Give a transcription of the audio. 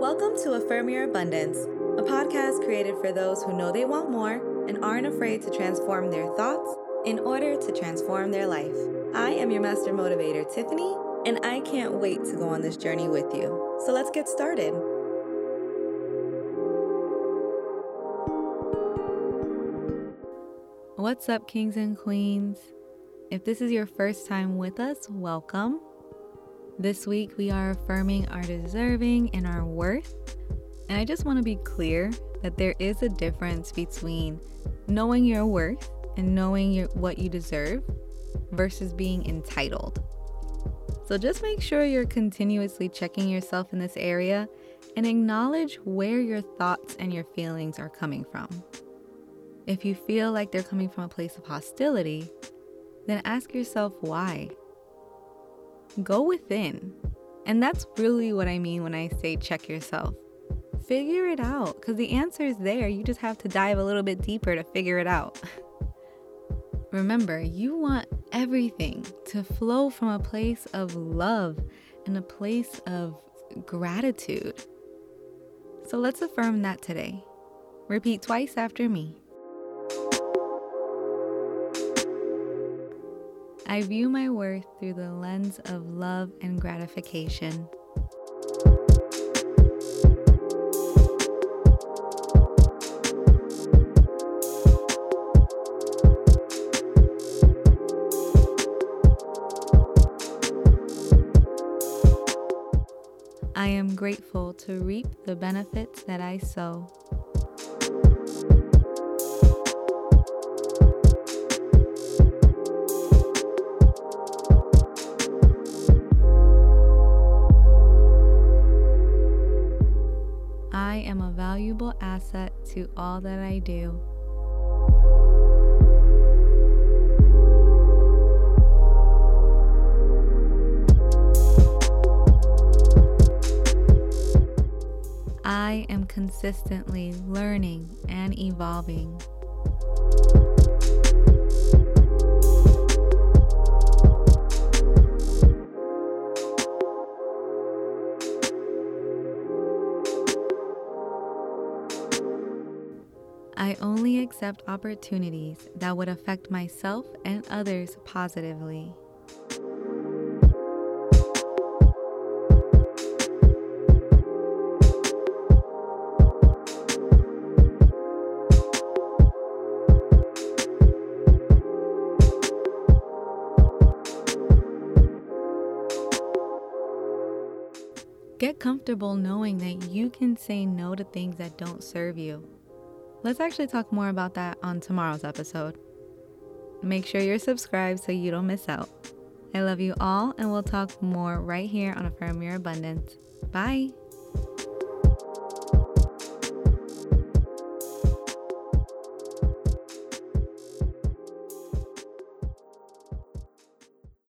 Welcome to Affirm Your Abundance, a podcast created for those who know they want more and aren't afraid to transform their thoughts in order to transform their life. I am your master motivator, Tiffany, and I can't wait to go on this journey with you. So let's get started. What's up, kings and queens? If this is your first time with us, welcome. This week, we are affirming our deserving and our worth. And I just want to be clear that there is a difference between knowing your worth and knowing your, what you deserve versus being entitled. So just make sure you're continuously checking yourself in this area and acknowledge where your thoughts and your feelings are coming from. If you feel like they're coming from a place of hostility, then ask yourself why. Go within. And that's really what I mean when I say check yourself. Figure it out because the answer is there. You just have to dive a little bit deeper to figure it out. Remember, you want everything to flow from a place of love and a place of gratitude. So let's affirm that today. Repeat twice after me. I view my worth through the lens of love and gratification. I am grateful to reap the benefits that I sow. I am a valuable asset to all that I do. I am consistently learning and evolving. I only accept opportunities that would affect myself and others positively. Get comfortable knowing that you can say no to things that don't serve you. Let's actually talk more about that on tomorrow's episode. Make sure you're subscribed so you don't miss out. I love you all, and we'll talk more right here on Affirm Your Abundance. Bye.